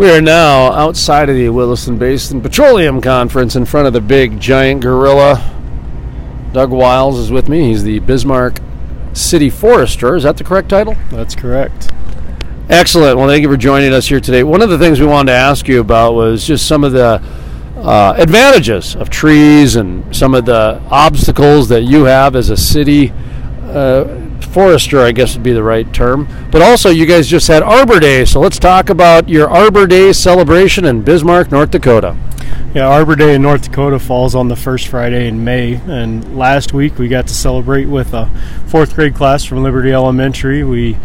We are now outside of the Williston Basin Petroleum Conference in front of the big giant gorilla. Doug Wiles is with me. He's the Bismarck City Forester. Is that the correct title? That's correct. Excellent. Well, thank you for joining us here today. One of the things we wanted to ask you about was just some of the uh, advantages of trees and some of the obstacles that you have as a city uh, forester, I guess would be the right term. But also, you guys just had Arbor Day, so let's talk about your Arbor Day celebration in Bismarck, North Dakota. Yeah, Arbor Day in North Dakota falls on the first Friday in May, and last week we got to celebrate with a fourth grade class from Liberty Elementary. We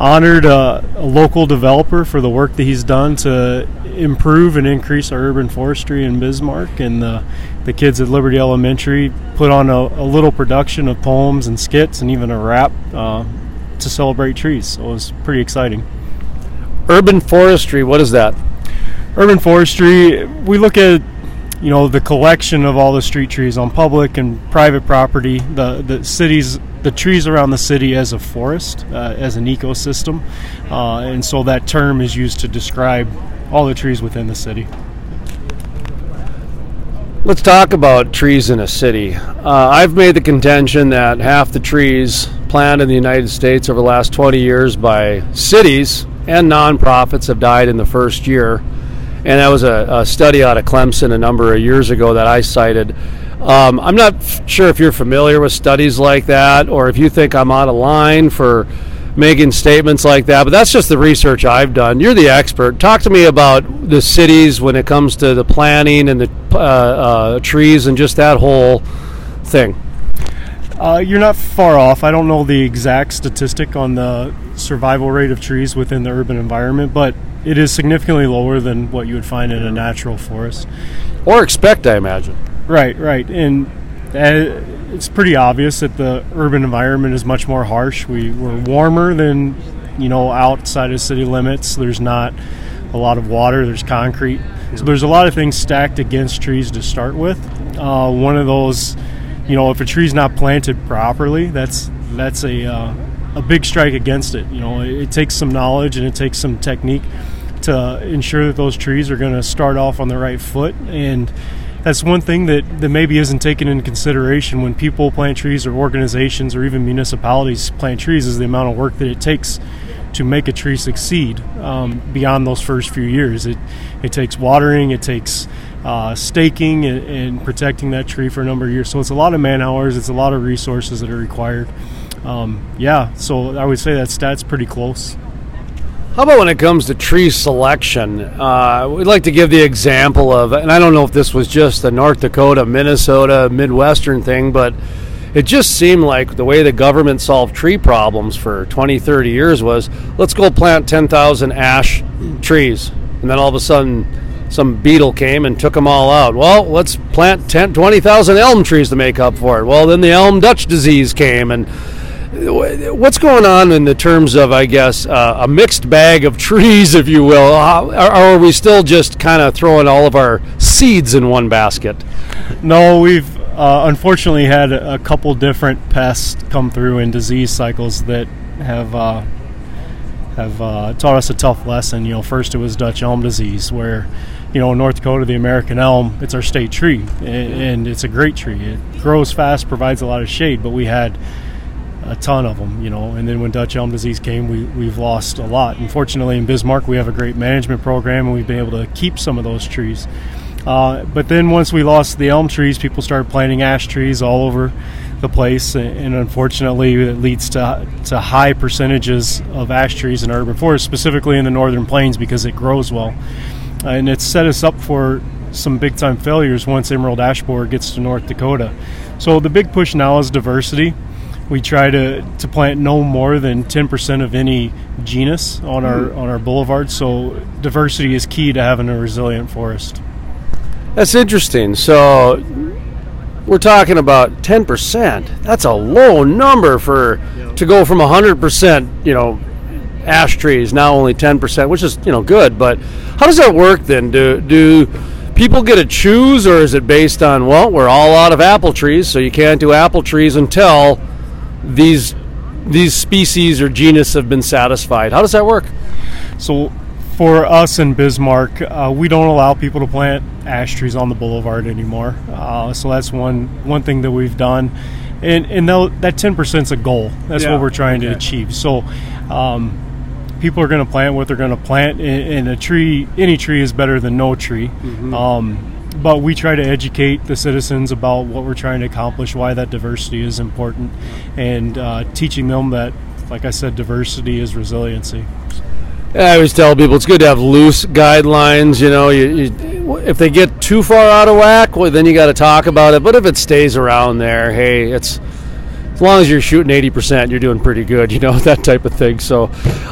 honored a, a local developer for the work that he's done to improve and increase our urban forestry in Bismarck, and the, the kids at Liberty Elementary put on a, a little production of poems and skits and even a rap uh, to celebrate trees. So it was pretty exciting. Urban forestry, what is that? Urban forestry, we look at you know the collection of all the street trees on public and private property, the the cities, the trees around the city as a forest, uh, as an ecosystem, uh, and so that term is used to describe all the trees within the city. Let's talk about trees in a city. Uh, I've made the contention that half the trees planted in the United States over the last 20 years by cities and nonprofits have died in the first year. And that was a, a study out of Clemson a number of years ago that I cited. Um, I'm not f- sure if you're familiar with studies like that or if you think I'm out of line for making statements like that, but that's just the research I've done. You're the expert. Talk to me about the cities when it comes to the planning and the uh, uh, trees and just that whole thing. Uh, you're not far off. I don't know the exact statistic on the survival rate of trees within the urban environment, but it is significantly lower than what you would find in a natural forest. Or expect, I imagine. Right, right. And uh, it's pretty obvious that the urban environment is much more harsh. We, we're warmer than, you know, outside of city limits. There's not a lot of water, there's concrete. So there's a lot of things stacked against trees to start with. Uh, one of those, you know, if a tree's not planted properly, that's that's a uh, a big strike against it. You know, it, it, takes some knowledge and it takes some technique to ensure that those trees are going to start off on the right foot and that's one thing that, that maybe isn't taken into consideration when people plant trees or organizations or even municipalities plant trees is the amount of work that it takes to make a tree succeed um, beyond those first few years. It, it takes watering, it takes uh, staking and, and, protecting that tree for a number of years. So it's a lot of man hours, it's a lot of resources that are required. Um, yeah, so I would say that stat's pretty close. How about when it comes to tree selection? Uh, we'd like to give the example of, and I don't know if this was just the North Dakota, Minnesota, Midwestern thing, but it just seemed like the way the government solved tree problems for 20, 30 years was let's go plant 10,000 ash trees. And then all of a sudden, some beetle came and took them all out. Well, let's plant 10, 20,000 elm trees to make up for it. Well, then the elm Dutch disease came and what's going on in the terms of, I guess, uh, a mixed bag of trees, if you will? Or are we still just kind of throwing all of our seeds in one basket? No, we've uh, unfortunately had a couple different pests come through in disease cycles that have uh, have uh, taught us a tough lesson. You know, first it was Dutch elm disease, where you know, in North Dakota, the American elm, it's our state tree, and it's a great tree. It grows fast, provides a lot of shade, but we had a ton of them, you know. And then when Dutch elm disease came, we, we've lost a lot. Unfortunately, in Bismarck, we have a great management program, and we've been able to keep some of those trees. Uh, but then once we lost the elm trees, people started planting ash trees all over the place, and unfortunately, it leads to to high percentages of ash trees in urban forests, specifically in the northern plains, because it grows well. And it's set us up for some big time failures once emerald ash borer gets to North Dakota. So the big push now is diversity we try to, to plant no more than 10% of any genus on our mm-hmm. on our boulevard. So diversity is key to having a resilient forest. That's interesting. So we're talking about 10%. That's a low number for yeah. to go from 100%, you know, ash trees now only 10%, which is, you know, good, but how does that work then? Do do people get to choose or is it based on well, we're all out of apple trees, so you can't do apple trees until these these species or genus have been satisfied. How does that work? So for us in Bismarck, uh, we don't allow people to plant ash trees on the boulevard anymore. Uh, so that's one one thing that we've done, and and that ten percent is a goal. That's Yeah, what we're trying to achieve. So. Um, People are going to plant what they're going to plant, and and a tree, any tree is better than no tree. Mm-hmm. Um, but we try to educate the citizens about what we're trying to accomplish, why that diversity is important, and uh, teaching them that, like I said, diversity is resiliency. I always tell people it's good to have loose guidelines. You know, you, you, if they get too far out of whack, well, then you got to talk about it. But if it stays around there, hey, it's long as you're shooting eighty percent, you're doing pretty good. You know that type of thing. So,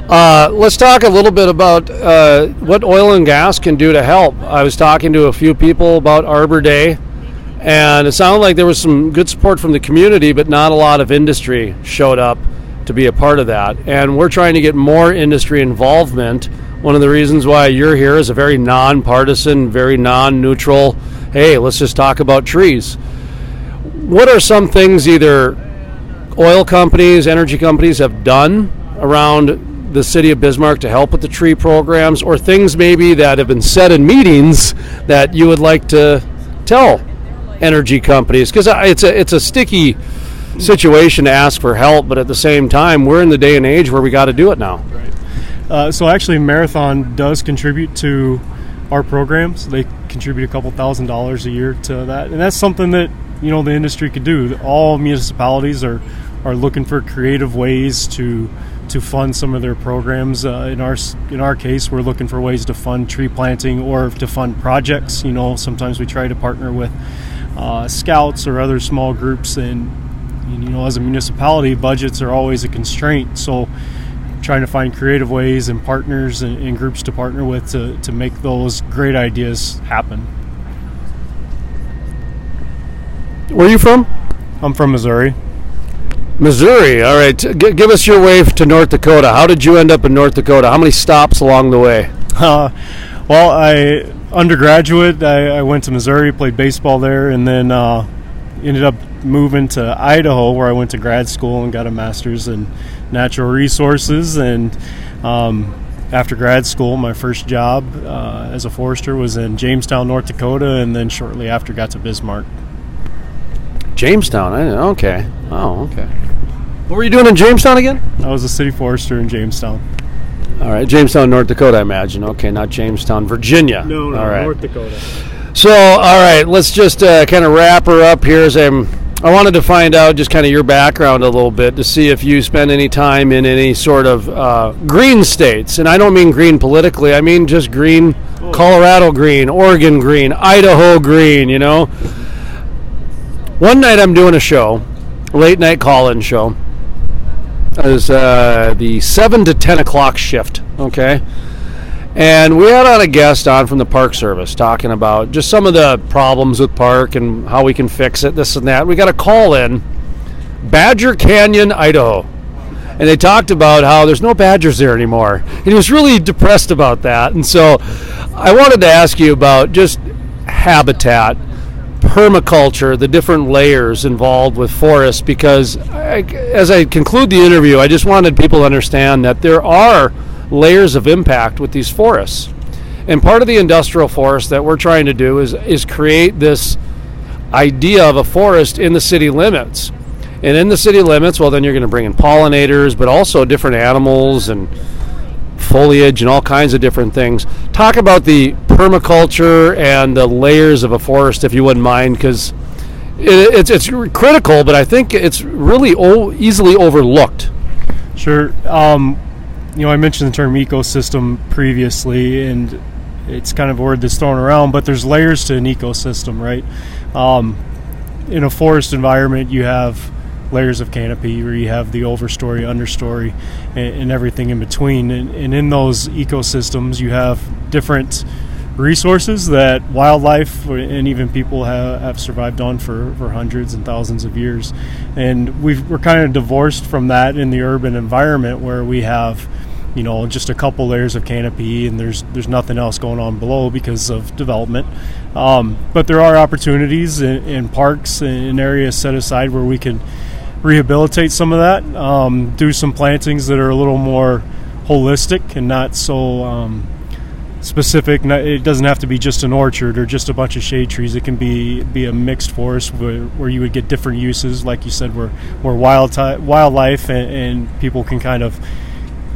uh, let's talk a little bit about uh, what oil and gas can do to help. I was talking to a few people about Arbor Day, and it sounded like there was some good support from the community, but not a lot of industry showed up to be a part of that. And we're trying to get more industry involvement. One of the reasons why you're here is a very nonpartisan, very non neutral, hey, let's just talk about trees. What are some things either oil companies, energy companies have done around the city of Bismarck to help with the tree programs, or things maybe that have been said in meetings that you would like to tell energy companies? Because it's a it's a sticky situation to ask for help, but at the same time, we're in the day and age where we got to do it now. Uh, so actually, Marathon does contribute to our programs. They contribute a couple thousand dollars a year to that, and that's something that you know the industry could do. All municipalities are are looking for creative ways to to fund some of their programs. Uh, in our in our case, we're looking for ways to fund tree planting or to fund projects. You know, sometimes we try to partner with uh, scouts or other small groups, and you know, as a municipality, budgets are always a constraint. So trying to find creative ways and partners and, and groups to partner with to, to make those great ideas happen. Where are you from? I'm from Missouri. Missouri. All right. G- give us your way to North Dakota. How did you end up in North Dakota? How many stops along the way? Uh, well, I undergraduate. I, I went to Missouri, played baseball there, and then uh, ended up moving to Idaho, where I went to grad school and got a master's in natural resources. And um, after grad school, my first job uh, as a forester was in Jamestown, North Dakota, and then shortly after got to Bismarck. Jamestown. I okay. Oh, okay. What were you doing in Jamestown again? I was a city forester in Jamestown. All right, Jamestown, North Dakota, I imagine. Okay, not Jamestown, Virginia. No, no, all right. North Dakota. So, all right, let's just uh, kind of wrap her up here. As I'm, I wanted to find out just kind of your background a little bit to see if you spend any time in any sort of uh, green states, and I don't mean green politically. I mean just green, Colorado green, Oregon green, Idaho green. You know. One night I'm doing a show, late night call-in show. It was uh, the seven to ten o'clock shift. Okay. And we had on a guest on from the Park Service talking about just some of the problems with park and how we can fix it, this and that. We got a call in Badger Canyon, Idaho. And they talked about how there's no badgers there anymore. And he was really depressed about that. And so I wanted to ask you about just habitat, permaculture, the different layers involved with forests, because I, as I conclude the interview, I just wanted people to understand that there are layers of impact with these forests. And part of the industrial forest that we're trying to do is, is create this idea of a forest in the city limits. And in the city limits, well, then you're going to bring in pollinators, but also different animals and foliage and all kinds of different things. Talk about the permaculture and the layers of a forest, if you wouldn't mind, because it, it's it's critical, but I think it's really o- easily overlooked. Sure. Um, you know, I mentioned the term ecosystem previously, and it's kind of a word that's thrown around, but there's layers to an ecosystem, right? Um, in a forest environment, you have layers of canopy where you have the overstory, understory, and, and everything in between. And, and in those ecosystems, you have different resources that wildlife and even people have, have survived on for, for hundreds and thousands of years. And we've, we're kind of divorced from that in the urban environment where we have you know just a couple layers of canopy and there's there's nothing else going on below because of development um, but there are opportunities in, in parks and areas set aside where we can rehabilitate some of that um, do some plantings that are a little more holistic and not so um, specific. It doesn't have to be just an orchard or just a bunch of shade trees. It can be be a mixed forest where, where you would get different uses, like you said, where where wild wildlife and, and, people can kind of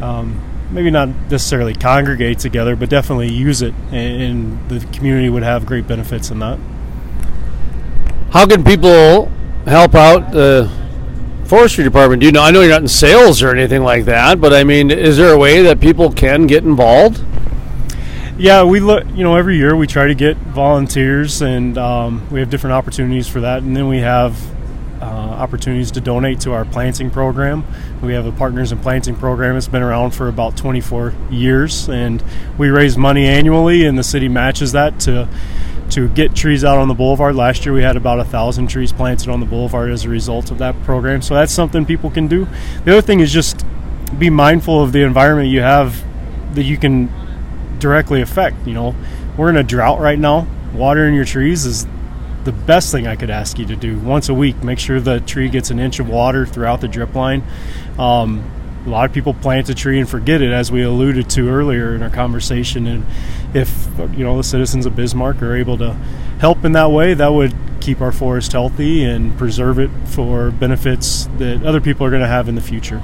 um, maybe not necessarily congregate together, but definitely use it, and, and the community would have great benefits in that. How can people help out the forestry department? Do you know? I know you're not in sales or anything like that, but I mean, is there a way that people can get involved? Yeah, we look. You know, every year we try to get volunteers, and um, we have different opportunities for that. And then we have uh, opportunities to donate to our planting program. We have a Partners in Planting program. It's been around for about 24 years, and we raise money annually, and the city matches that to to get trees out on the boulevard. Last year we had about a thousand trees planted on the boulevard as a result of that program. So that's something people can do. The other thing is just be mindful of the environment you have that you can directly affect. You know, we're in a drought right now. Watering your trees is the best thing I could ask you to do once a week. Make sure the tree gets an inch of water throughout the drip line. Um, a lot of people plant a tree and forget it, as we alluded to earlier in our conversation. And if you know the citizens of Bismarck are able to help in that way, that would keep our forest healthy and preserve it for benefits that other people are going to have in the future.